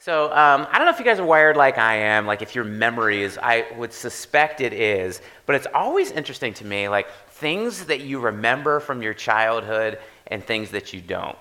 So um, I don't know if you guys are wired like I am, like if your memory is, I would suspect it is, but it's always interesting to me, like things that you remember from your childhood and things that you don't.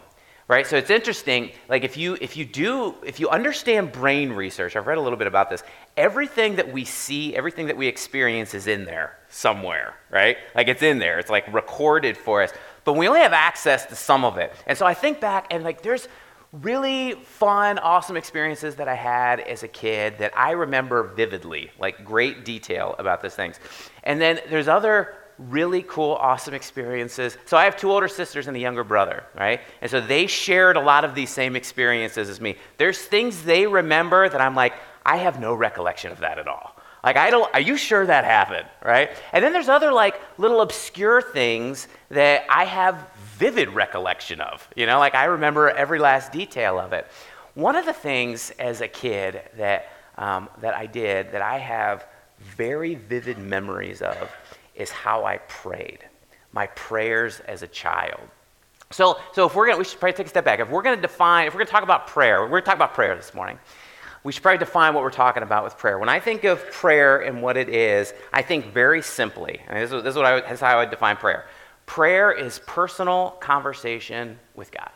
Right? So it's interesting, like if you if you do if you understand brain research, I've read a little bit about this, everything that we see, everything that we experience is in there somewhere, right? Like it's in there. It's like recorded for us. But we only have access to some of it. And so I think back and like there's really fun, awesome experiences that I had as a kid that I remember vividly, like great detail about those things. And then there's other really cool, awesome experiences. So I have two older sisters and a younger brother, right? And so they shared a lot of these same experiences as me. There's things they remember that I'm like, I have no recollection of that at all. Like, I don't, are you sure that happened, right? And then there's other like little obscure things that I have vivid recollection of. You know, like I remember every last detail of it. One of the things as a kid that, um, that I did that I have very vivid memories of is how I prayed, my prayers as a child. So, so if we're going to, we should probably take a step back. If we're going to define, if we're going to talk about prayer, we're going to talk about prayer this morning. We should probably define what we're talking about with prayer. When I think of prayer and what it is, I think very simply, this is, this is, I, this is how I would define prayer. Prayer is personal conversation with God,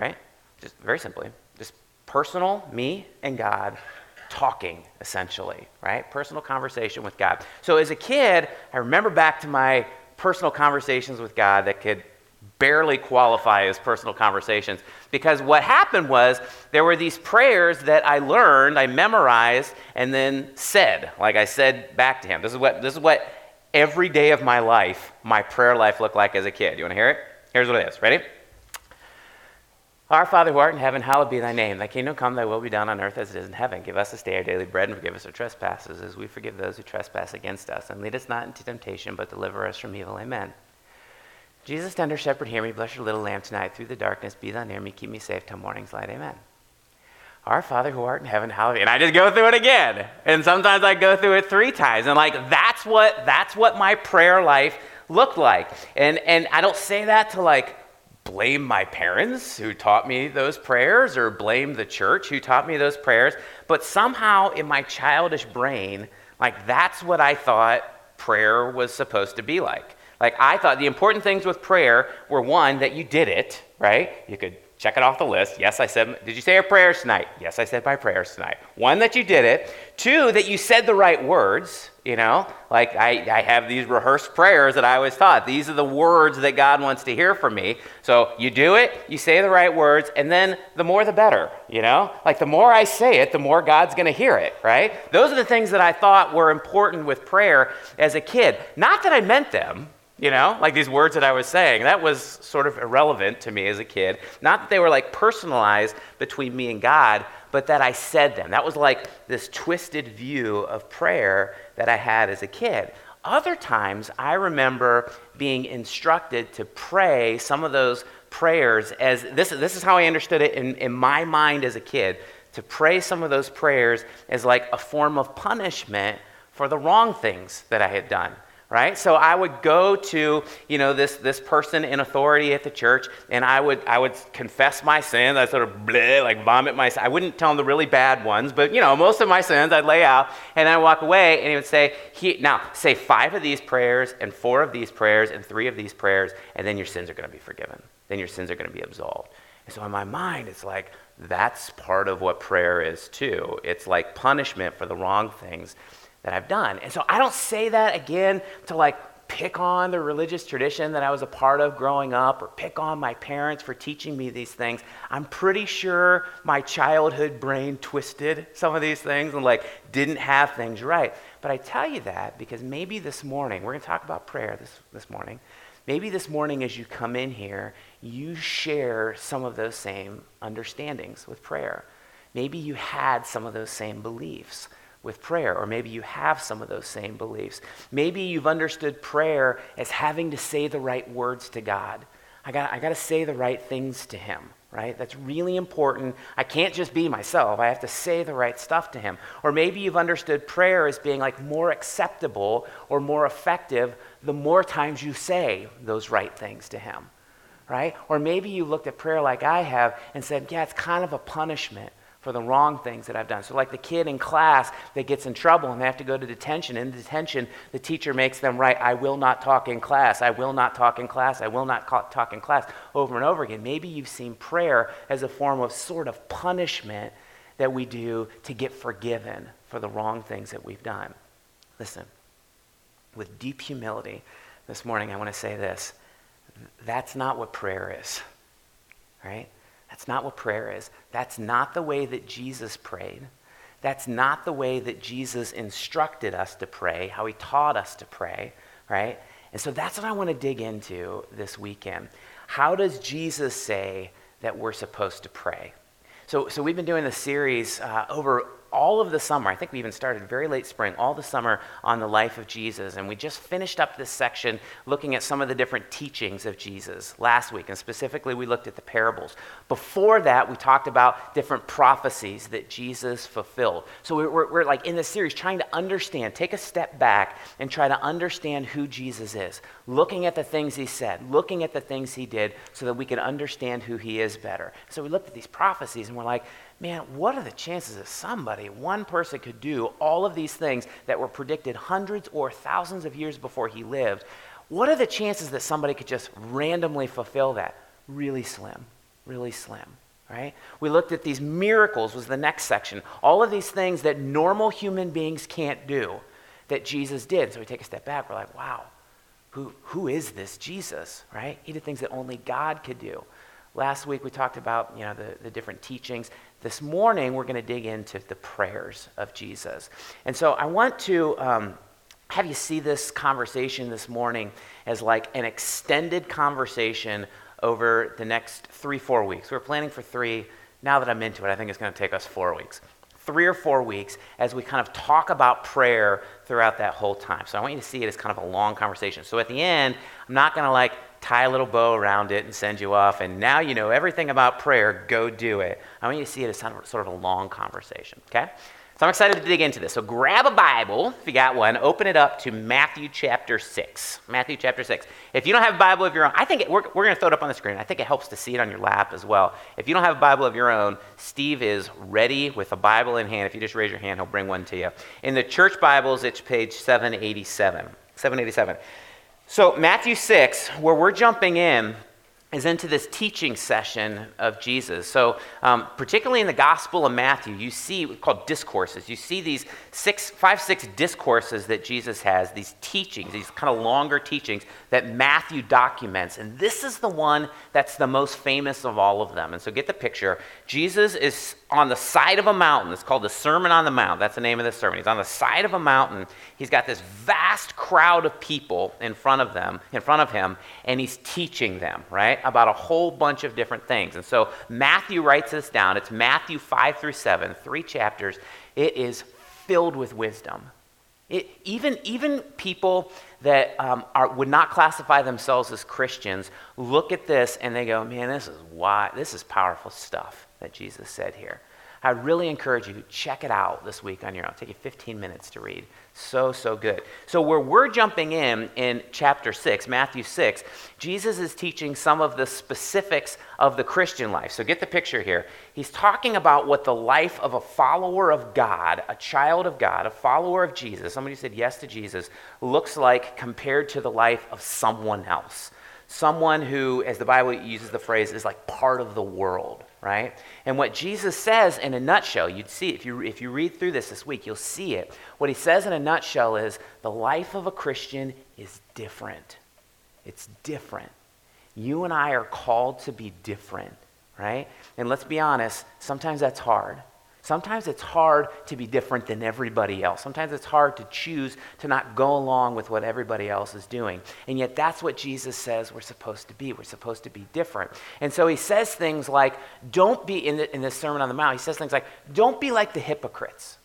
right? Just very simply, just personal, me and God talking, essentially, right? Personal conversation with God. So as a kid, I remember back to my personal conversations with God that could barely qualify as personal conversations because what happened was there were these prayers that I learned, I memorized, and then said, like I said back to him. This is what, this is what every day of my life, my prayer life looked like as a kid. You want to hear it? Here's what it is. Ready? Our Father who art in heaven, hallowed be thy name. Thy kingdom come, thy will be done on earth as it is in heaven. Give us this day our daily bread and forgive us our trespasses as we forgive those who trespass against us. And lead us not into temptation, but deliver us from evil. Amen. Jesus, tender shepherd, hear me. Bless your little lamb tonight. Through the darkness, be thou near me. Keep me safe till morning's light. Amen. Our Father who art in heaven, hallowed be. And I just go through it again. And sometimes I go through it three times. And like that's what that's what my prayer life looked like. And and I don't say that to like blame my parents who taught me those prayers or blame the church who taught me those prayers, but somehow in my childish brain, like that's what I thought prayer was supposed to be like. Like I thought the important things with prayer were one that you did it, right? You could Check it off the list. Yes, I said, did you say your prayers tonight? Yes, I said my prayers tonight. One, that you did it. Two, that you said the right words. You know, like I, I have these rehearsed prayers that I was taught. These are the words that God wants to hear from me. So you do it, you say the right words, and then the more the better. You know, like the more I say it, the more God's to hear it, right? Those are the things that I thought were important with prayer as a kid. Not that I meant them, you know, like these words that I was saying, that was sort of irrelevant to me as a kid. Not that they were like personalized between me and God, but that I said them. That was like this twisted view of prayer that I had as a kid. Other times, I remember being instructed to pray some of those prayers as this, this is how I understood it in, in my mind as a kid to pray some of those prayers as like a form of punishment for the wrong things that I had done right? So i would go to you know this this person in authority at the church and i would i would confess my sins. I sort of bleh, like vomit my i wouldn't tell him the really bad ones but you know most of my sins i'd lay out and i'd walk away and he would say he, now say five of these prayers and four of these prayers and three of these prayers and then your sins are going to be forgiven. Then your sins are going to be absolved. And so in my mind it's like that's part of what prayer is too. It's like punishment for the wrong things that I've done. And so I don't say that again to like pick on the religious tradition that I was a part of growing up or pick on my parents for teaching me these things. I'm pretty sure my childhood brain twisted some of these things and like didn't have things right. But I tell you that because maybe this morning, we're going to talk about prayer this, this morning. Maybe this morning, as you come in here, you share some of those same understandings with prayer. Maybe you had some of those same beliefs with prayer, or maybe you have some of those same beliefs. Maybe you've understood prayer as having to say the right words to God. I got, I got to say the right things to Him, right? That's really important. I can't just be myself, I have to say the right stuff to Him. Or maybe you've understood prayer as being like more acceptable or more effective the more times you say those right things to Him, right? Or maybe you looked at prayer like I have and said, yeah, it's kind of a punishment for the wrong things that I've done. So, like the kid in class that gets in trouble and they have to go to detention. In detention, the teacher makes them write, I will not talk in class, I will not talk in class, I will not talk in class over and over again. Maybe you've seen prayer as a form of sort of punishment that we do to get forgiven for the wrong things that we've done. Listen, with deep humility, this morning I want to say this. That's not what prayer is, right? That's not what prayer is. That's not the way that Jesus prayed. That's not the way that Jesus instructed us to pray, how he taught us to pray, right? And so that's what I want to dig into this weekend. How does Jesus say that we're supposed to pray? So, so we've been doing this series uh, over all of the summer, I think we even started very late spring, all the summer on the life of Jesus. And we just finished up this section looking at some of the different teachings of Jesus last week. And specifically, we looked at the parables. Before that, we talked about different prophecies that Jesus fulfilled. So we're, we're, like in this series trying to understand, take a step back and try to understand who Jesus is, looking at the things he said, looking at the things he did so that we can understand who he is better. So we looked at these prophecies and we're like, man, what are the chances that somebody, one person, could do all of these things that were predicted hundreds or thousands of years before he lived? What are the chances that somebody could just randomly fulfill that? Really slim, really slim. Right? We looked at these miracles was the next section. All of these things that normal human beings can't do that Jesus did. So we take a step back, we're like, wow, who, who is this Jesus? Right? He did things that only God could do. Last week we talked about you know, the, the different teachings. This morning we're going to dig into the prayers of Jesus. And so I want to um, have you see this conversation this morning as like an extended conversation over the next three, four weeks. We're planning for three. Now that I'm into it, I think it's going to take us four weeks. Three or four weeks as we kind of talk about prayer throughout that whole time. So I want you to see it as kind of a long conversation. So at the end, I'm not going to like tie a little bow around it and send you off, and now you know everything about prayer, go do it. I want you to see it as sort of a long conversation, okay? So I'm excited to dig into this. So grab a Bible, if you got one, open it up to Matthew chapter 6. Matthew chapter 6. If you don't have a Bible of your own, I think it, we're, we're going to throw it up on the screen. I think it helps to see it on your lap as well. If you don't have a Bible of your own, Steve is ready with a Bible in hand. If you just raise your hand, he'll bring one to you. In the church Bibles, it's page 787. 787. So, Matthew 6, where we're jumping in, is into this teaching session of Jesus. So, um, particularly in the Gospel of Matthew, you see what's called discourses. You see these six, five, six discourses that Jesus has, these teachings, these kind of longer teachings that Matthew documents. And this is the one that's the most famous of all of them. And so, get the picture. Jesus is on the side of a mountain. It's called the Sermon on the Mount. That's the name of the sermon. He's on the side of a mountain. He's got this vast crowd of people in front of them, in front of him, and he's teaching them, right? about a whole bunch of different things. And so Matthew writes this down. It's Matthew 5 through 7, three chapters. It is filled with wisdom. It, even, even people that um, are, would not classify themselves as Christians look at this and they go, man, this is why, this is powerful stuff that Jesus said here. I really encourage you to check it out this week on your own. Take you 15 minutes to read. So, so good. So, where we're jumping in in chapter 6, Matthew 6, Jesus is teaching some of the specifics of the Christian life. So, get the picture here. He's talking about what the life of a follower of God, a child of God, a follower of Jesus, somebody who said yes to Jesus, looks like compared to the life of someone else. Someone who, as the Bible uses the phrase, is like part of the world right? And what Jesus says in a nutshell, you'd see if you if you read through this this week, you'll see it. What he says in a nutshell is the life of a Christian is different. It's different. You and I are called to be different, right? And let's be honest, sometimes that's hard. Sometimes it's hard to be different than everybody else. Sometimes it's hard to choose to not go along with what everybody else is doing. And yet, that's what Jesus says we're supposed to be. We're supposed to be different. And so he says things like, don't be, in, the, in Sermon on the Mount, he says things like, don't be like the hypocrites.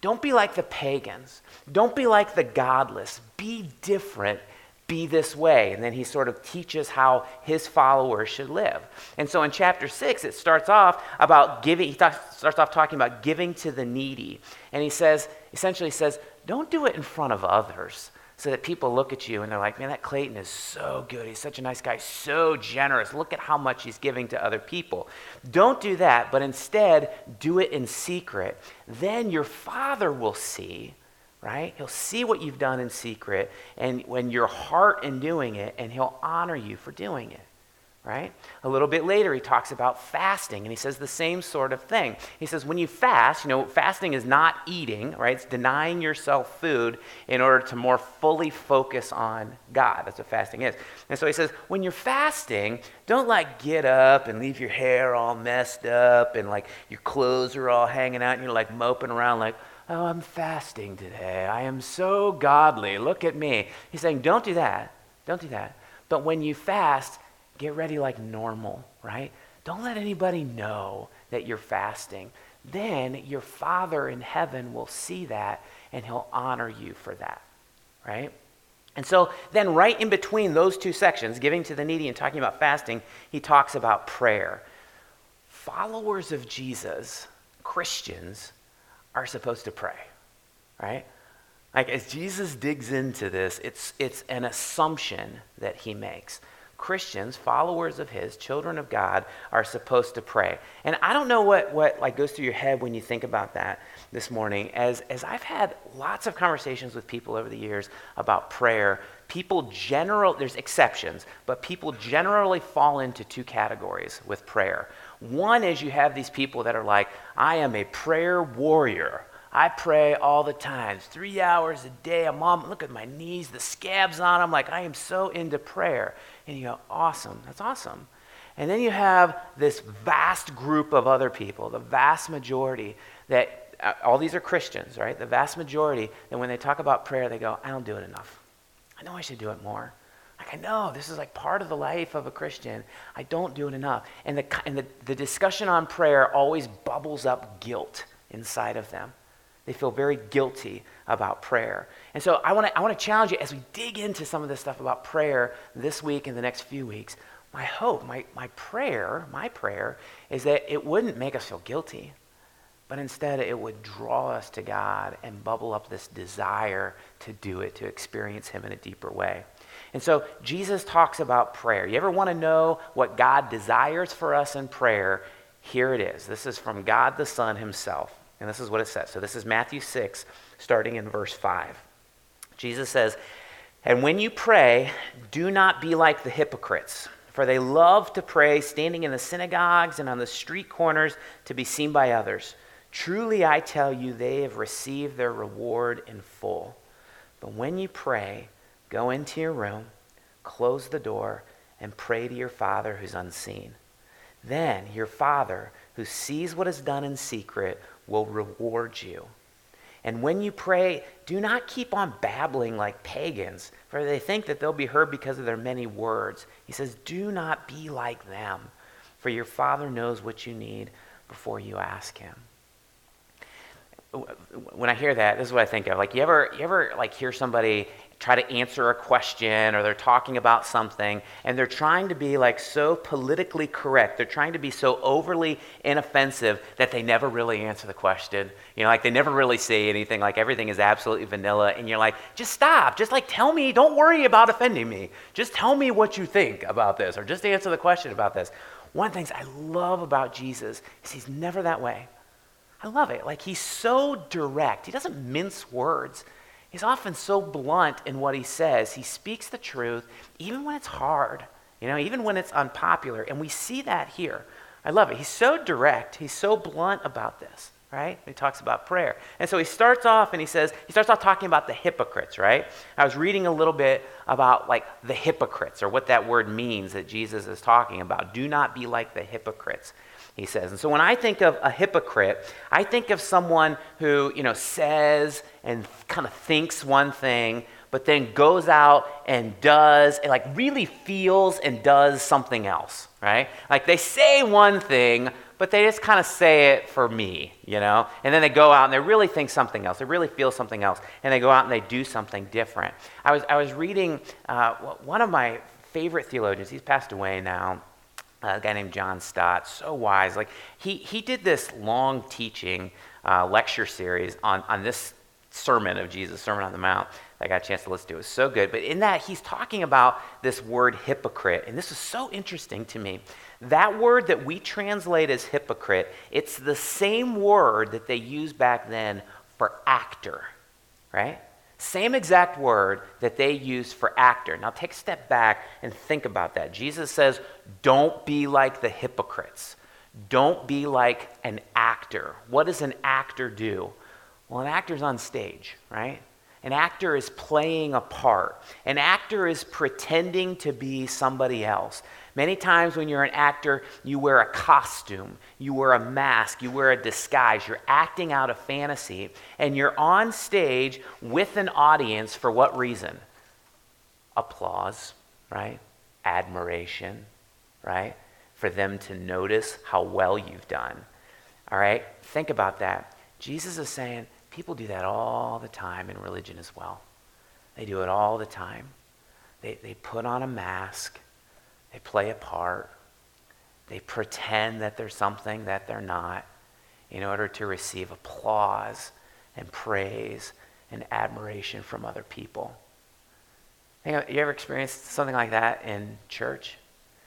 Don't be like the pagans. Don't be like the godless. Be different be this way. And then he sort of teaches how his followers should live. And so in chapter six, it starts off about giving, he talks, starts off talking about giving to the needy. And he says, essentially says, don't do it in front of others. so that people look at you and they're like, man, that Clayton is so good. He's such a nice guy, so generous. Look at how much he's giving to other people. Don't do that, but instead do it in secret. Then your Father will see, right? He'll see what you've done in secret and when your heart in doing it, and he'll honor you for doing it right? A little bit later, he talks about fasting, and he says the same sort of thing. He says, when you fast, you know, fasting is not eating, right? It's denying yourself food in order to more fully focus on God. That's what fasting is. And so he says, when you're fasting, don't like get up and leave your hair all messed up and like your clothes are all hanging out and you're like moping around like, oh, I'm fasting today. I am so godly. Look at me. He's saying, don't do that. Don't do that. But when you fast, Get ready like normal, right? Don't let anybody know that you're fasting. Then your Father in heaven will see that and he'll honor you for that, right? And so then, right in between those two sections, giving to the needy and talking about fasting, he talks about prayer. Followers of Jesus, Christians, are supposed to pray, right? Like as Jesus digs into this, it's, it's an assumption that he makes. Christians, followers of his, children of God, are supposed to pray. And I don't know what, what like goes through your head when you think about that this morning. As, as I've had lots of conversations with people over the years about prayer, people general there's exceptions, but people generally fall into two categories with prayer. One is you have these people that are like, I am a prayer warrior. I pray all the time, three hours a day. I'm on, look at my knees, the scabs on them. Like, I am so into prayer. And you go, awesome, that's awesome. And then you have this vast group of other people, the vast majority that, uh, all these are Christians, right? The vast majority that when they talk about prayer, they go, I don't do it enough. I know I should do it more. Like, I know this is like part of the life of a Christian. I don't do it enough. And the, and the, the discussion on prayer always bubbles up guilt inside of them. They feel very guilty about prayer. And so I want to I want to challenge you as we dig into some of this stuff about prayer this week and the next few weeks. My hope, my, my prayer, my prayer is that it wouldn't make us feel guilty, but instead it would draw us to God and bubble up this desire to do it, to experience Him in a deeper way. And so Jesus talks about prayer. You ever want to know what God desires for us in prayer? Here it is. This is from God the Son Himself. And this is what it says. So this is Matthew 6, starting in verse 5. Jesus says, And when you pray, do not be like the hypocrites, for they love to pray standing in the synagogues and on the street corners to be seen by others. Truly, I tell you, they have received their reward in full. But when you pray, go into your room, close the door, and pray to your Father who's unseen. Then your Father, who sees what is done in secret, will reward you. And when you pray, do not keep on babbling like pagans, for they think that they'll be heard because of their many words. He says, Do not be like them, for your Father knows what you need before you ask Him. When I hear that, this is what I think of. Like, you ever, you ever like hear somebody try to answer a question or they're talking about something and they're trying to be like so politically correct. They're trying to be so overly inoffensive that they never really answer the question. You know, like they never really say anything, like everything is absolutely vanilla. And you're like, just stop. Just like tell me, don't worry about offending me. Just tell me what you think about this or just answer the question about this. One of the things I love about Jesus is he's never that way. I love it. Like he's so direct, he doesn't mince words. He's often so blunt in what he says. He speaks the truth, even when it's hard, you know, even when it's unpopular. And we see that here. I love it. He's so direct, he's so blunt about this, right? He talks about prayer. And so he starts off and he says, he starts off talking about the hypocrites, right? I was reading a little bit about like the hypocrites or what that word means that Jesus is talking about. Do not be like the hypocrites he says. And so when I think of a hypocrite, I think of someone who, you know, says and kind of thinks one thing, but then goes out and does, and like really feels and does something else, right? Like they say one thing, but they just kind of say it for me, you know? And then they go out and they really think something else. They really feel something else. And they go out and they do something different. I was, I was reading uh, one of my favorite theologians, he's passed away now, a guy named John Stott, so wise. Like he, he did this long teaching uh, lecture series on, on this sermon of Jesus, Sermon on the Mount, I got a chance to listen to. It was so good. But in that, he's talking about this word hypocrite. And this is so interesting to me. That word that we translate as hypocrite, it's the same word that they used back then for actor, right? Same exact word that they use for actor. Now take a step back and think about that. Jesus says, Don't be like the hypocrites. Don't be like an actor. What does an actor do? Well, an actor's on stage, right? An actor is playing a part. An actor is pretending to be somebody else. Many times when you're an actor, you wear a costume, you wear a mask, you wear a disguise. You're acting out a fantasy, and you're on stage with an audience for what reason? Applause, right? Admiration, right? For them to notice how well you've done. All right? Think about that. Jesus is saying, People do that all the time in religion as well. They do it all the time. They, they put on a mask, they play a part, they pretend that they're something that they're not in order to receive applause and praise and admiration from other people. You ever experienced something like that in church?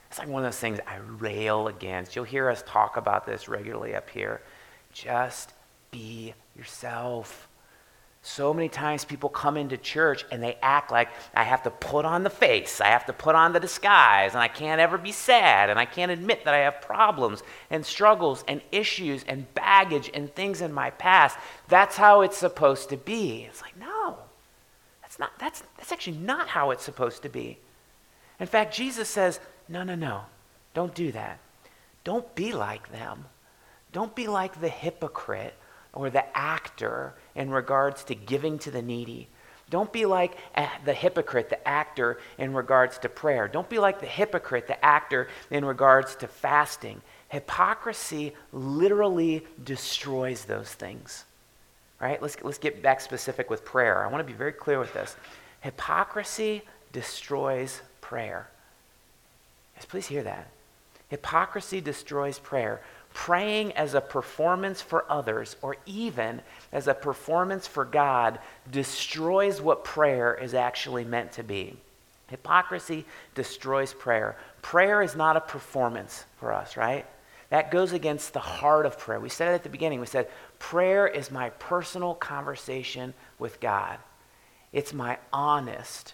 It's like one of those things I rail against. You'll hear us talk about this regularly up here. Just be yourself. So many times people come into church and they act like I have to put on the face, I have to put on the disguise, and I can't ever be sad, and I can't admit that I have problems and struggles and issues and baggage and things in my past. That's how it's supposed to be. It's like, no, that's not, that's, that's actually not how it's supposed to be. In fact, Jesus says, no, no, no, don't do that. Don't be like them. Don't be like the hypocrite or the actor in regards to giving to the needy. Don't be like eh, the hypocrite, the actor, in regards to prayer. Don't be like the hypocrite, the actor, in regards to fasting. Hypocrisy literally destroys those things. Right? Let's, let's get back specific with prayer. I want to be very clear with this. Hypocrisy destroys prayer. Yes, please hear that. Hypocrisy destroys prayer praying as a performance for others or even as a performance for God destroys what prayer is actually meant to be. Hypocrisy destroys prayer. Prayer is not a performance for us, right? That goes against the heart of prayer. We said it at the beginning. We said, prayer is my personal conversation with God. It's my honest,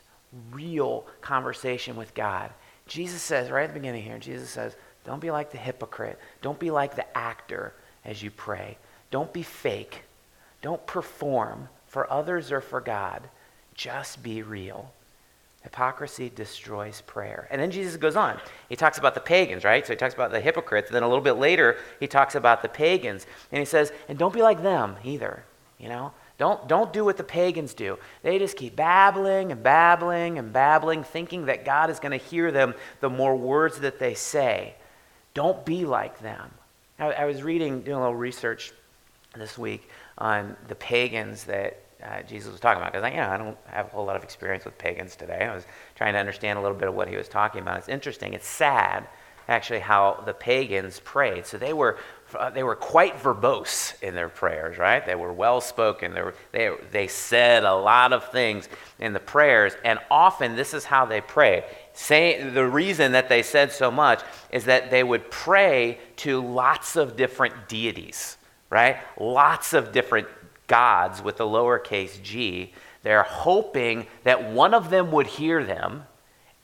real conversation with God. Jesus says, right at the beginning here, Jesus says, don't be like the hypocrite. Don't be like the actor as you pray. Don't be fake. Don't perform for others or for God. Just be real. Hypocrisy destroys prayer. And then Jesus goes on. He talks about the pagans, right? So he talks about the hypocrites. And then a little bit later, he talks about the pagans. And he says, and don't be like them either. You know? Don't, don't do what the pagans do. They just keep babbling and babbling and babbling, thinking that God is going to hear them the more words that they say. Don't be like them. I, I was reading, doing a little research this week on the pagans that uh, Jesus was talking about because I, you know, I don't have a whole lot of experience with pagans today. I was trying to understand a little bit of what he was talking about. It's interesting. It's sad, actually, how the pagans prayed. So they were uh, they were quite verbose in their prayers, right? They were well spoken. They, they, they said a lot of things in the prayers, and often this is how they pray. Say, the reason that they said so much is that they would pray to lots of different deities, right? Lots of different gods with a lowercase g. They're hoping that one of them would hear them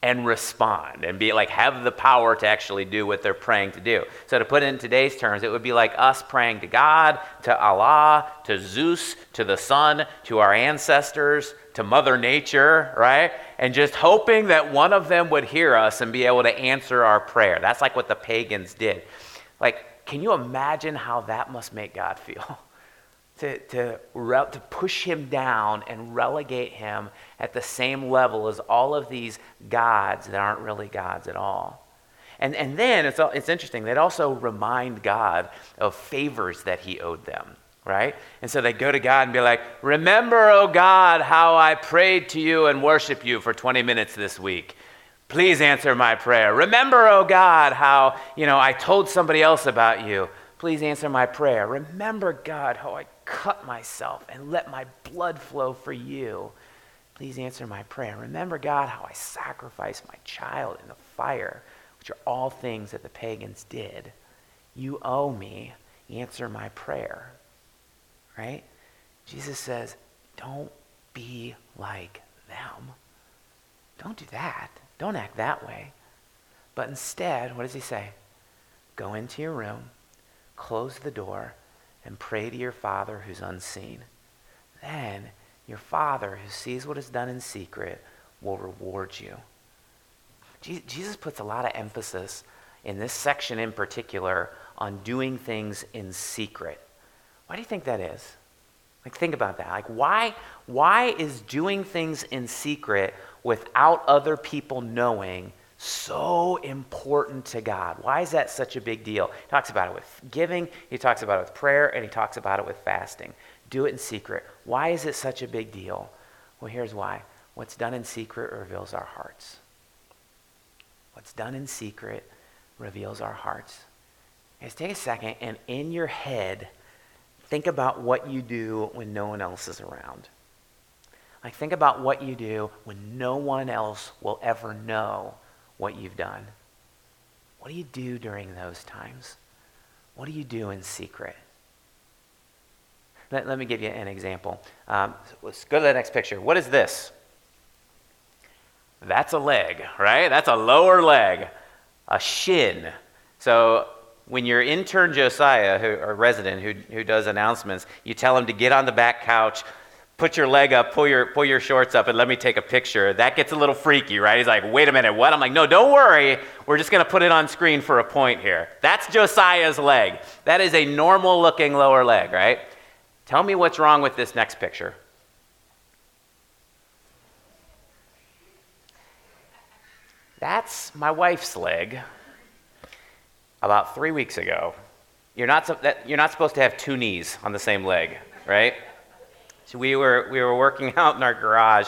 and respond and be like have the power to actually do what they're praying to do. So to put it in today's terms, it would be like us praying to God, to Allah, to Zeus, to the sun, to our ancestors, to Mother Nature, right? And just hoping that one of them would hear us and be able to answer our prayer. That's like what the pagans did. Like, can you imagine how that must make God feel? to, to, re- to push him down and relegate him at the same level as all of these gods that aren't really gods at all. And, and then it's, it's interesting, they'd also remind God of favors that he owed them, right? And so they go to God and be like, Remember, O God, how I prayed to you and worshiped you for 20 minutes this week. Please answer my prayer. Remember, O God, how, you know, I told somebody else about you. Please answer my prayer. Remember, God, how I cut myself and let my blood flow for you. Please answer my prayer. Remember, God, how I sacrificed my child in the fire, which are all things that the pagans did. You owe me. Answer my prayer. Right? Jesus says, don't be like them. Don't do that. Don't act that way. But instead, what does he say? Go into your room, close the door, and pray to your Father who's unseen. Then your Father who sees what is done in secret will reward you. Jesus puts a lot of emphasis in this section in particular on doing things in secret. Why do you think that is? Like think about that. Like why why is doing things in secret without other people knowing so important to God? Why is that such a big deal? He talks about it with giving, he talks about it with prayer, and he talks about it with fasting. Do it in secret. Why is it such a big deal? Well, here's why. What's done in secret reveals our hearts. What's done in secret reveals our hearts. Guys, take a second and in your head, think about what you do when no one else is around. Like, think about what you do when no one else will ever know what you've done. What do you do during those times? What do you do in secret? Let, let me give you an example. Um, let's go to the next picture. What is this? That's a leg, right? That's a lower leg, a shin. So when your intern Josiah, who, or resident who, who does announcements, you tell him to get on the back couch, put your leg up, pull your, pull your shorts up, and let me take a picture. That gets a little freaky, right? He's like, wait a minute, what? I'm like, no, don't worry. We're just going to put it on screen for a point here. That's Josiah's leg. That is a normal looking lower leg, right? Tell me what's wrong with this next picture. That's my wife's leg about three weeks ago. You're not, that, you're not supposed to have two knees on the same leg, right? So we were, we were working out in our garage.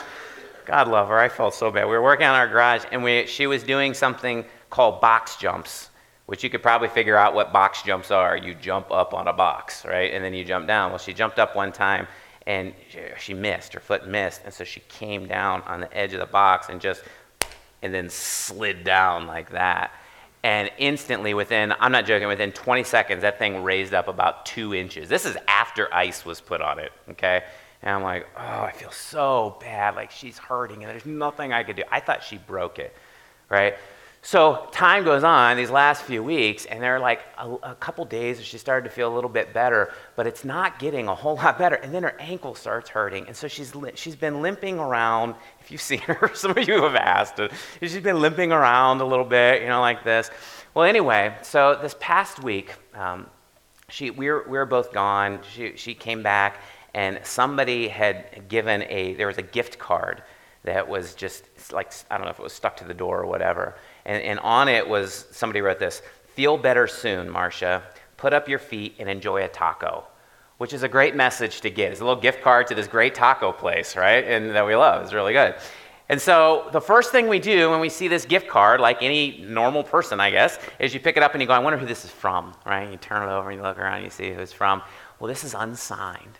God love her, I felt so bad. We were working out in our garage, and we, she was doing something called box jumps, which you could probably figure out what box jumps are. You jump up on a box, right? And then you jump down. Well, she jumped up one time, and she, she missed, her foot missed, and so she came down on the edge of the box and just, and then slid down like that. And instantly, within, I'm not joking, within 20 seconds, that thing raised up about two inches. This is after ice was put on it, okay? And I'm like, oh, I feel so bad. Like she's hurting and there's nothing I could do. I thought she broke it, right? So time goes on these last few weeks, and there are like a, a couple days where she started to feel a little bit better, but it's not getting a whole lot better. And then her ankle starts hurting, and so she's she's been limping around. If you've seen her, some of you have asked. She's been limping around a little bit, you know, like this. Well, anyway, so this past week, um, she we were we were both gone. She she came back, and somebody had given a there was a gift card that was just like I don't know if it was stuck to the door or whatever, and, and on it was somebody wrote this: "Feel better soon, Marcia. Put up your feet and enjoy a taco." Which is a great message to get. It's a little gift card to this great taco place, right? And that we love. It's really good. And so the first thing we do when we see this gift card, like any normal person, I guess, is you pick it up and you go, I wonder who this is from, right? You turn it over and you look around and you see who it's from. Well, this is unsigned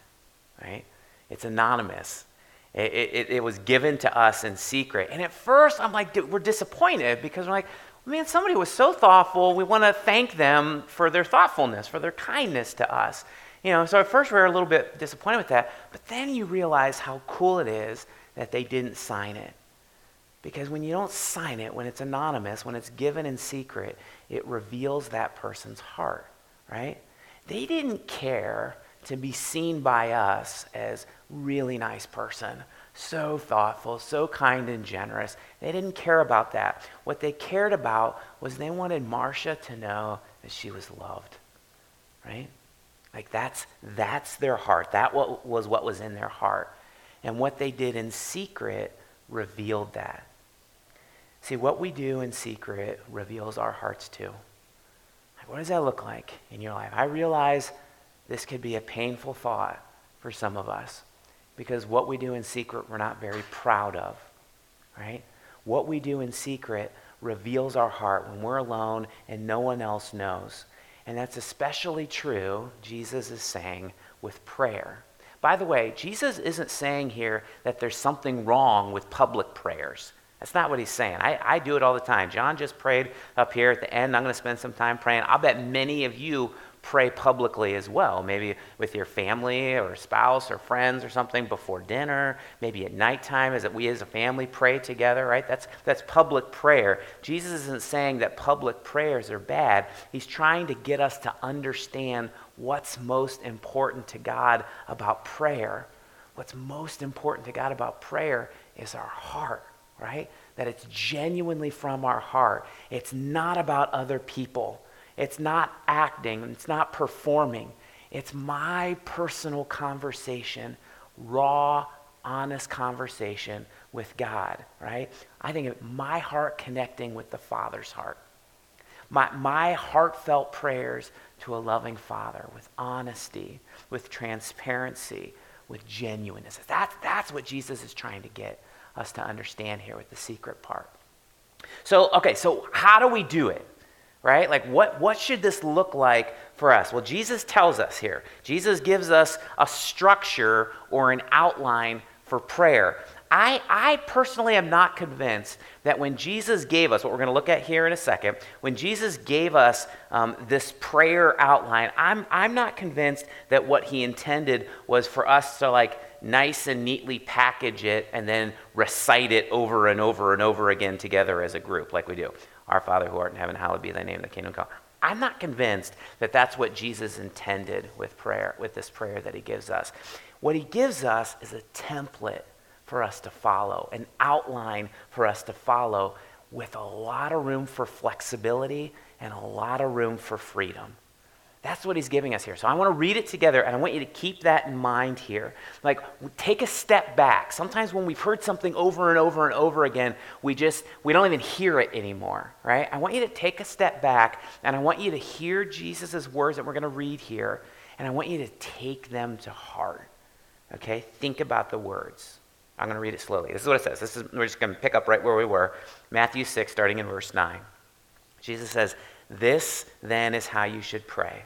right? It's anonymous. It, it, it, was given to us in secret. And at first, I'm like, we're disappointed because we're like, man, somebody was so thoughtful. We want to thank them for their thoughtfulness, for their kindness to us. You know, so at first we were a little bit disappointed with that, but then you realize how cool it is that they didn't sign it. Because when you don't sign it, when it's anonymous, when it's given in secret, it reveals that person's heart, right? They didn't care to be seen by us as really nice person, so thoughtful, so kind and generous. They didn't care about that. What they cared about was they wanted Marcia to know that she was loved. Right? Like that's that's their heart. That what was what was in their heart. And what they did in secret revealed that. See, what we do in secret reveals our hearts too. Like, what does that look like in your life? I realize this could be a painful thought for some of us because what we do in secret, we're not very proud of, right? What we do in secret reveals our heart when we're alone and no one else knows. And that's especially true, Jesus is saying, with prayer. By the way, Jesus isn't saying here that there's something wrong with public prayers. That's not what he's saying. I, I do it all the time. John just prayed up here at the end. I'm going to spend some time praying. I'll bet many of you pray publicly as well, maybe with your family or spouse or friends or something before dinner, maybe at nighttime as we as a family pray together, right? That's, that's public prayer. Jesus isn't saying that public prayers are bad. He's trying to get us to understand what's most important to God about prayer. What's most important to God about prayer is our heart, right? That it's genuinely from our heart. It's not about other people. It's not acting, it's not performing. It's my personal conversation, raw, honest conversation with God, right? I think of my heart connecting with the Father's heart. My, my heartfelt prayers to a loving Father with honesty, with transparency, with genuineness. That's, that's what Jesus is trying to get us to understand here with the secret part. So, okay, so how do we do it? Right? Like, what, what should this look like for us? Well, Jesus tells us here. Jesus gives us a structure or an outline for prayer. I, I personally am not convinced that when Jesus gave us, what we're going to look at here in a second, when Jesus gave us um, this prayer outline, I'm, I'm not convinced that what he intended was for us to like nice and neatly package it and then recite it over and over and over again together as a group like we do. Our Father who art in heaven, hallowed be thy name, the kingdom come. I'm not convinced that that's what Jesus intended with prayer, with this prayer that he gives us. What he gives us is a template for us to follow, an outline for us to follow with a lot of room for flexibility and a lot of room for freedom. That's what he's giving us here. So I want to read it together, and I want you to keep that in mind here. Like, take a step back. Sometimes when we've heard something over and over and over again, we just, we don't even hear it anymore, right? I want you to take a step back, and I want you to hear Jesus' words that we're going to read here, and I want you to take them to heart, okay? Think about the words. I'm going to read it slowly. This is what it says. This is, we're just going to pick up right where we were. Matthew 6, starting in verse 9. Jesus says, This then is how you should pray.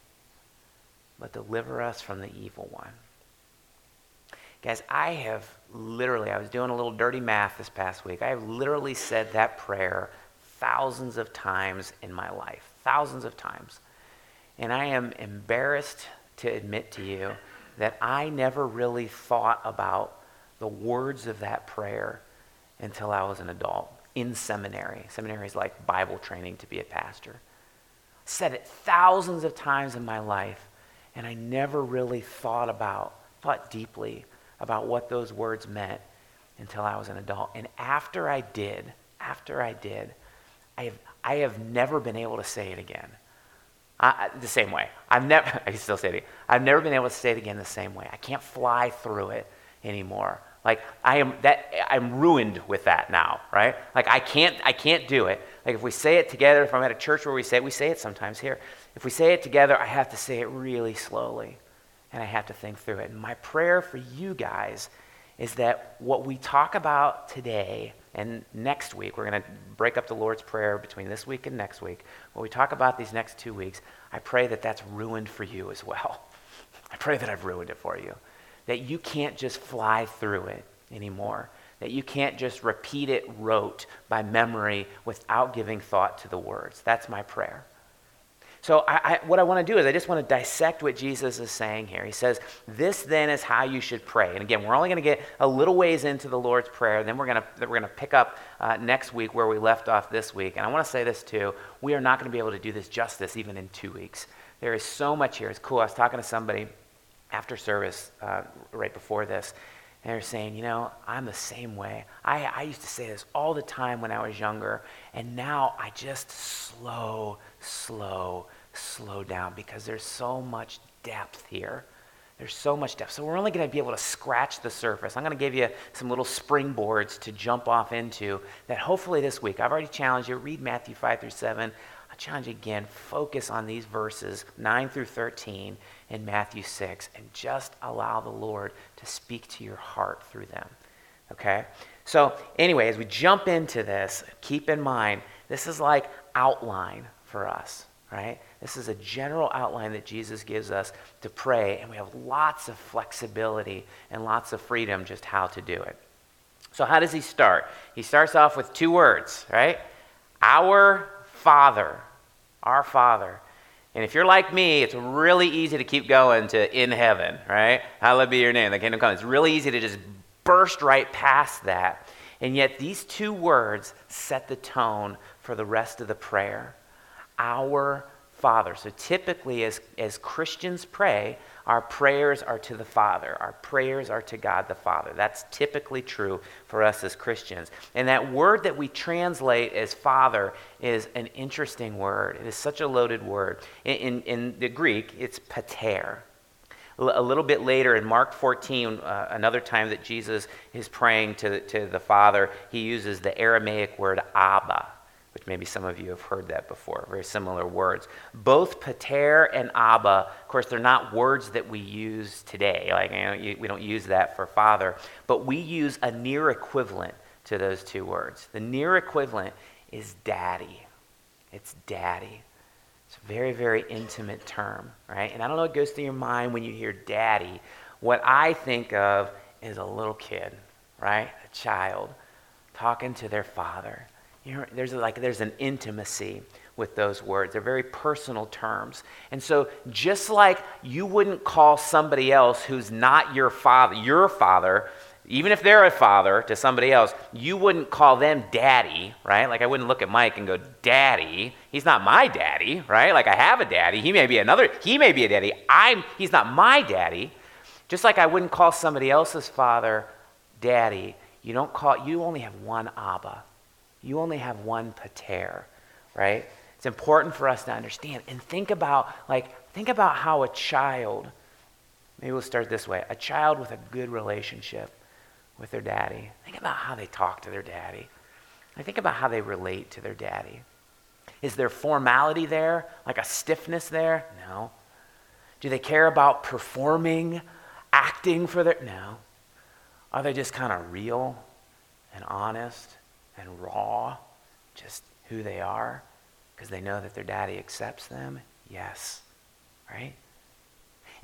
but deliver us from the evil one. Guys, I have literally, I was doing a little dirty math this past week. I have literally said that prayer thousands of times in my life, thousands of times. And I am embarrassed to admit to you that I never really thought about the words of that prayer until I was an adult in seminary. Seminary is like Bible training to be a pastor. Said it thousands of times in my life. And I never really thought about, thought deeply about what those words meant until I was an adult. And after I did, after I did, I have, I have never been able to say it again. I, the same way. I've never, I still say it. I've never been able to say it again the same way. I can't fly through it anymore. Like I am that I'm ruined with that now, right? Like I can't I can't do it. Like if we say it together, if I'm at a church where we say it, we say it sometimes here. If we say it together, I have to say it really slowly and I have to think through it. And my prayer for you guys is that what we talk about today and next week, we're going to break up the Lord's Prayer between this week and next week. What we talk about these next two weeks, I pray that that's ruined for you as well. I pray that I've ruined it for you. That you can't just fly through it anymore. That you can't just repeat it rote by memory without giving thought to the words. That's my prayer. So, I, I, what I want to do is I just want to dissect what Jesus is saying here. He says, This then is how you should pray. And again, we're only going to get a little ways into the Lord's Prayer. Then we're going to, we're going to pick up uh, next week where we left off this week. And I want to say this too we are not going to be able to do this justice even in two weeks. There is so much here. It's cool. I was talking to somebody after service uh, right before this. They're saying, you know, I'm the same way. I, I used to say this all the time when I was younger, and now I just slow, slow, slow down because there's so much depth here. There's so much depth. So we're only going to be able to scratch the surface. I'm going to give you some little springboards to jump off into that hopefully this week. I've already challenged you. Read Matthew 5 through 7. Challenge again. Focus on these verses 9 through 13 in Matthew 6 and just allow the Lord to speak to your heart through them. Okay? So, anyway, as we jump into this, keep in mind this is like outline for us, right? This is a general outline that Jesus gives us to pray, and we have lots of flexibility and lots of freedom just how to do it. So, how does he start? He starts off with two words, right? Our Father. Our Father. And if you're like me, it's really easy to keep going to in heaven, right? Hallowed be your name, the kingdom come. It's really easy to just burst right past that. And yet, these two words set the tone for the rest of the prayer. Our Father. So typically, as, as Christians pray, our prayers are to the Father. Our prayers are to God the Father. That's typically true for us as Christians. And that word that we translate as Father is an interesting word. It is such a loaded word. In, in, in the Greek, it's pater. A little bit later in Mark 14, uh, another time that Jesus is praying to, to the Father, he uses the Aramaic word Abba which maybe some of you have heard that before, very similar words. Both pater and abba, of course, they're not words that we use today. Like, you know, we don't use that for father, but we use a near equivalent to those two words. The near equivalent is daddy. It's daddy. It's a very, very intimate term, right? And I don't know what goes through your mind when you hear daddy. What I think of is a little kid, right? A child talking to their father you know, there's like there's an intimacy with those words. They're very personal terms. And so just like you wouldn't call somebody else who's not your father, your father, even if they're a father to somebody else, you wouldn't call them daddy, right? Like I wouldn't look at Mike and go, "Daddy." He's not my daddy, right? Like I have a daddy. He may be another he may be a daddy. I'm he's not my daddy. Just like I wouldn't call somebody else's father daddy, you don't call you only have one Abba. You only have one pater, right? It's important for us to understand and think about like think about how a child maybe we'll start this way a child with a good relationship with their daddy think about how they talk to their daddy. I think about how they relate to their daddy. Is there formality there? Like a stiffness there? No. Do they care about performing acting for their no. Are they just kind of real and honest and raw, just who they are, because they know that their daddy accepts them? Yes. Right?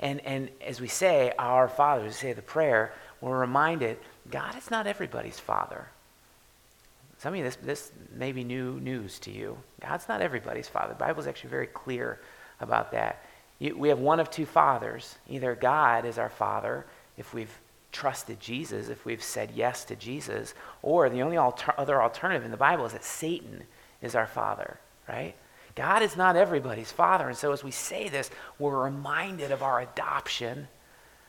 And, and as we say, our Father, we say the prayer, we're reminded God is not everybody's Father. Some of you, this, this may be new news to you. God's not everybody's Father. The Bible is actually very clear about that. You, we have one of two fathers. Either God is our Father, if we've trusted Jesus, if we've said yes to Jesus, or the only alter- other alternative in the Bible is that Satan is our father, right? God is not everybody's father. And so as we say this, we're reminded of our adoption,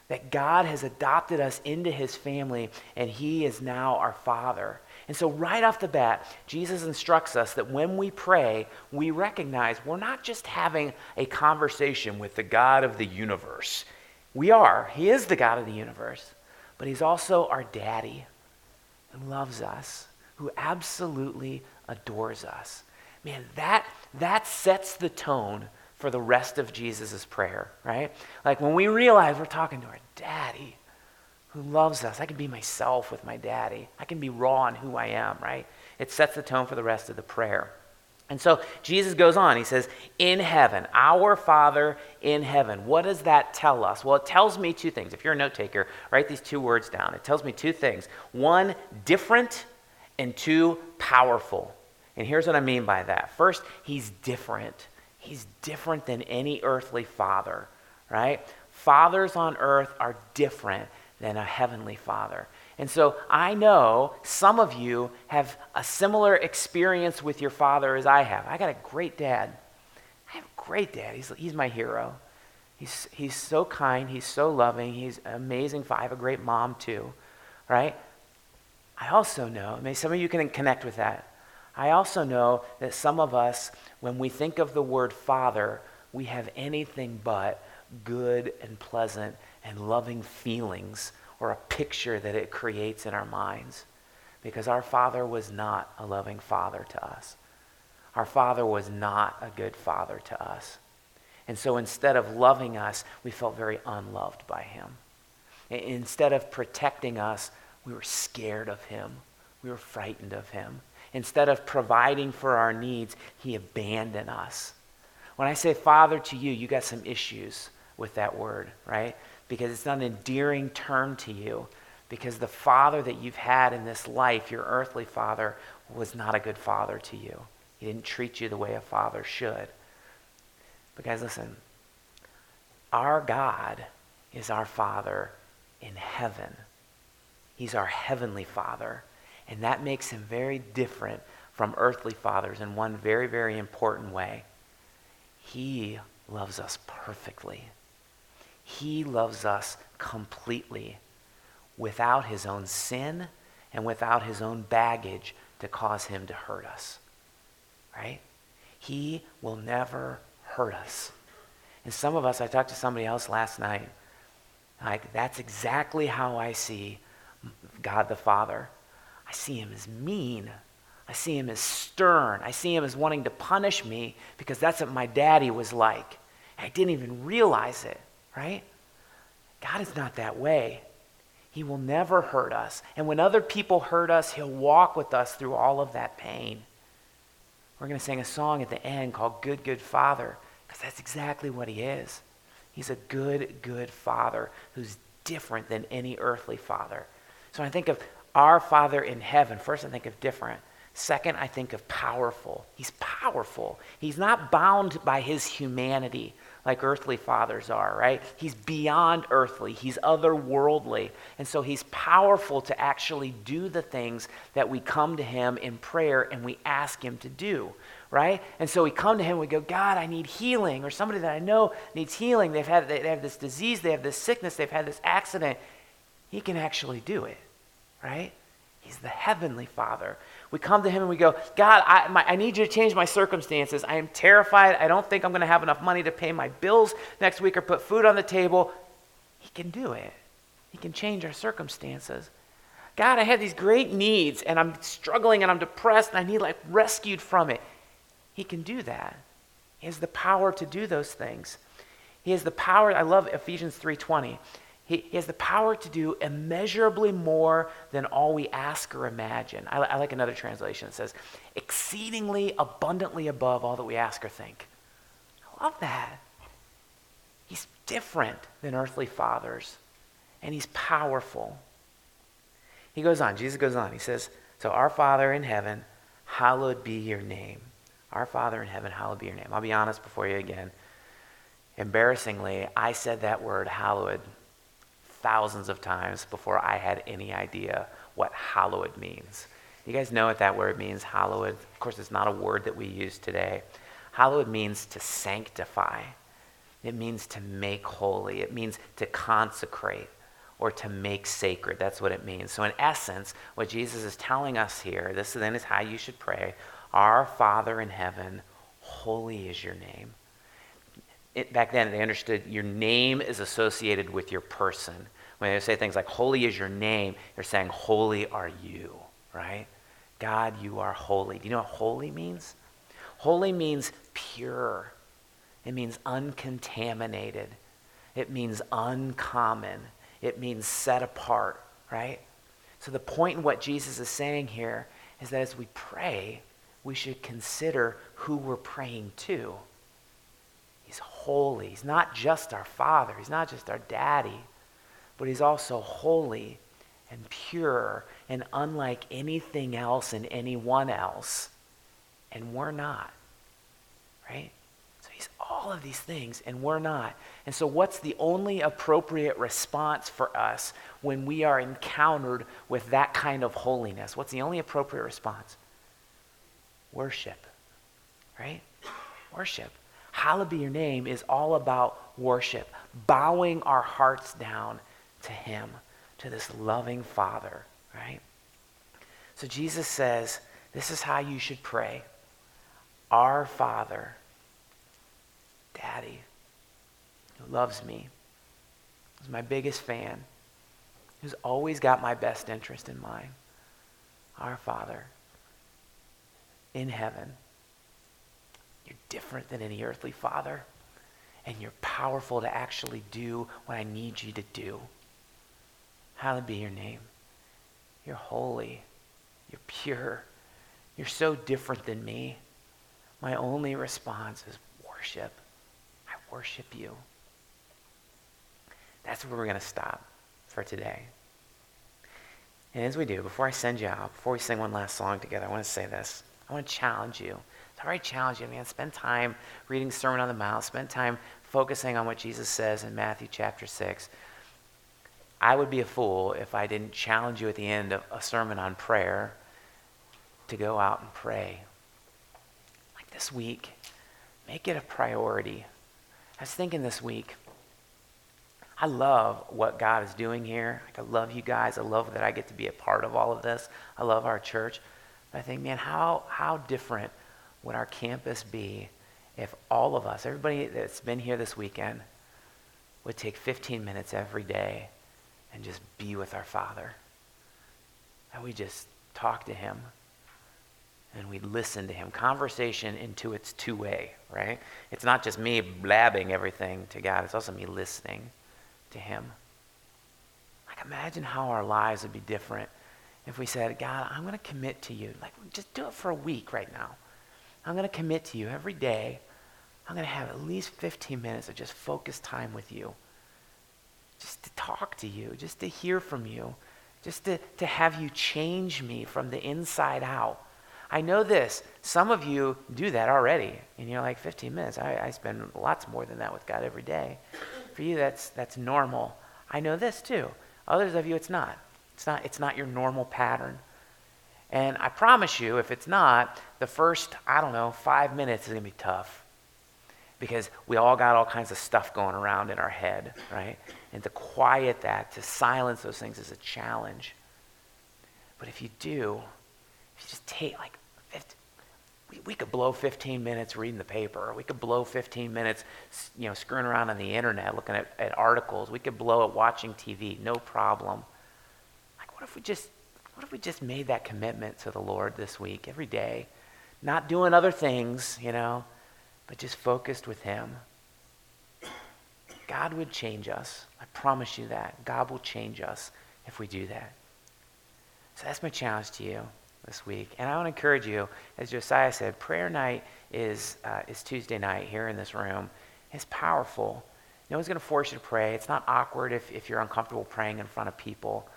that God has adopted us into his family, and he is now our father. And so, right off the bat, Jesus instructs us that when we pray, we recognize we're not just having a conversation with the God of the universe. We are. He is the God of the universe but He's also our daddy who loves us, who absolutely adores us. Man, that, that sets the tone for the rest of Jesus' prayer, right? Like when we realize we're talking to our daddy who loves us, I can be myself with my daddy. I can be raw in who I am, right? It sets the tone for the rest of the prayer. And so Jesus goes on. He says, In heaven, our Father in heaven. What does that tell us? Well, it tells me two things. If you're a note taker, write these two words down. It tells me two things one, different, and two, powerful. And here's what I mean by that. First, he's different. He's different than any earthly father, right? Fathers on earth are different than a heavenly father. And so I know some of you have a similar experience with your father as I have. I got a great dad. I have a great dad. He's, he's my hero. He's, he's so kind. He's so loving. He's amazing. I have a great mom too, right? I also know, I mean, some of you can connect with that. I also know that some of us, when we think of the word father, we have anything but good and pleasant and loving feelings or a picture that it creates in our minds. Because our Father was not a loving Father to us. Our Father was not a good Father to us. And so instead of loving us, we felt very unloved by Him. Instead of protecting us, we were scared of Him. We were frightened of Him. Instead of providing for our needs, He abandoned us. When I say Father to you, you got some issues with that word, right? Because it's not an endearing term to you. Because the father that you've had in this life, your earthly father, was not a good father to you. He didn't treat you the way a father should. But guys, listen. Our God is our Father in heaven. He's our heavenly Father. And that makes him very different from earthly fathers in one very, very important way. He loves us perfectly. He loves us completely without his own sin and without his own baggage to cause him to hurt us. Right? He will never hurt us. And some of us, I talked to somebody else last night, like, that's exactly how I see God the Father. I see him as mean. I see him as stern. I see him as wanting to punish me because that's what my daddy was like. I didn't even realize it right? God is not that way. He will never hurt us. And when other people hurt us, He'll walk with us through all of that pain. We're going to sing a song at the end called Good, Good Father, because that's exactly what He is. He's a good, good Father who's different than any earthly father. So when I think of our Father in heaven, first I think of different. Second, I think of powerful. He's powerful. He's not bound by his humanity like earthly fathers are, right? He's beyond earthly, he's otherworldly. And so he's powerful to actually do the things that we come to him in prayer and we ask him to do, right? And so we come to him we go, God, I need healing, or somebody that I know needs healing. They've had, they have this disease, they have this sickness, they've had this accident. He can actually do it, right? He's the heavenly Father. We come to Him and we go, God, I, my, I need you to change my circumstances. I am terrified. I don't think I'm going to have enough money to pay my bills next week or put food on the table. He can do it, He can change our circumstances. God, I have these great needs and I'm struggling and I'm depressed and I need like rescued from it. He can do that. He has the power to do those things. He has the power. I love Ephesians 3:20. He, he has the power to do immeasurably more than all we ask or imagine. I, I like another translation that says, exceedingly abundantly above all that we ask or think. I love that. He's different than earthly fathers, and he's powerful. He goes on, Jesus goes on. He says, So, our Father in heaven, hallowed be your name. Our Father in heaven, hallowed be your name. I'll be honest before you again. Embarrassingly, I said that word, hallowed, thousands of times before I had any idea what hallowed means. You guys know what that word means, hallowed? Of course, it's not a word that we use today. Hallowed means to sanctify, it means to make holy, it means to consecrate or to make sacred. That's what it means. So, in essence, what Jesus is telling us here, this then is how you should pray Our Father in heaven, holy is your name it, back then they understood your name is associated with your person. When they say things like, holy is your name, they're saying, holy are you, right? God, you are holy. Do you know what holy means? Holy means pure, it means uncontaminated, it means uncommon, it means set apart, right? So the point in what Jesus is saying here is that as we pray, we should consider who we're praying to. He's holy. He's not just our father, he's not just our daddy, but he's also holy and pure and unlike anything else and anyone else. And we're not. Right? So he's all of these things and we're not. And so, what's the only appropriate response for us when we are encountered with that kind of holiness? What's the only appropriate response? Worship. Right? Worship. Hallowed be your name is all about worship, bowing our hearts down to Him, to this loving Father, right? So Jesus says, this is how you should pray Our Father, Daddy, who loves me, who's my biggest fan, who's always got my best interest in mind. Our Father in heaven. You're different than any earthly father, and you're powerful to actually do what I need you to do. Hallowed be your name. You're holy. You're pure. You're so different than me. My only response is worship. I worship you. That's where we're going to stop for today. And as we do, before I send you out, before we sing one last song together, I want to say this. I want to challenge you. I already challenge you, man. Spend time reading Sermon on the Mount. Spend time focusing on what Jesus says in Matthew chapter 6. I would be a fool if I didn't challenge you at the end of a sermon on prayer to go out and pray. Like this week, make it a priority. I was thinking this week, I love what God is doing here. Like, I love you guys. I love that I get to be a part of all of this. I love our church. But I think, man, how, how different would our campus be if all of us, everybody that's been here this weekend, would take 15 minutes every day and just be with our Father? And we just talk to Him and we listen to Him. Conversation into its two way, right? It's not just me blabbing everything to God, it's also me listening to Him. Like, imagine how our lives would be different if we said, God, I'm going to commit to you. Like, just do it for a week right now. I'm going to commit to you every day. I'm going to have at least 15 minutes of just focused time with you. Just to talk to you, just to hear from you, just to, to have you change me from the inside out. I know this. Some of you do that already, and you're like, 15 minutes. I, I spend lots more than that with God every day. For you, that's, that's normal. I know this too. Others of you, it's not. It's not, it's not your normal pattern. And I promise you, if it's not, the first, I don't know, five minutes is going to be tough. Because we all got all kinds of stuff going around in our head, right? And to quiet that, to silence those things is a challenge. But if you do, if you just take like we, we could blow 15 minutes reading the paper. We could blow 15 minutes, you know, screwing around on the internet, looking at, at articles. We could blow it watching TV, no problem. Like, what if we just, what if we just made that commitment to the Lord this week, every day, not doing other things, you know, but just focused with Him. God would change us. I promise you that. God will change us if we do that. So that's my challenge to you this week. And I want to encourage you, as Josiah said, prayer night is, uh, is Tuesday night here in this room. It's powerful. No one's going to force you to pray. It's not awkward if, if you're uncomfortable praying in front of people.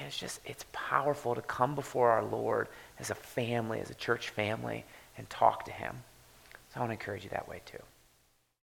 I mean, it's just, it's powerful to come before our Lord as a family, as a church family, and talk to him. So I want to encourage you that way too.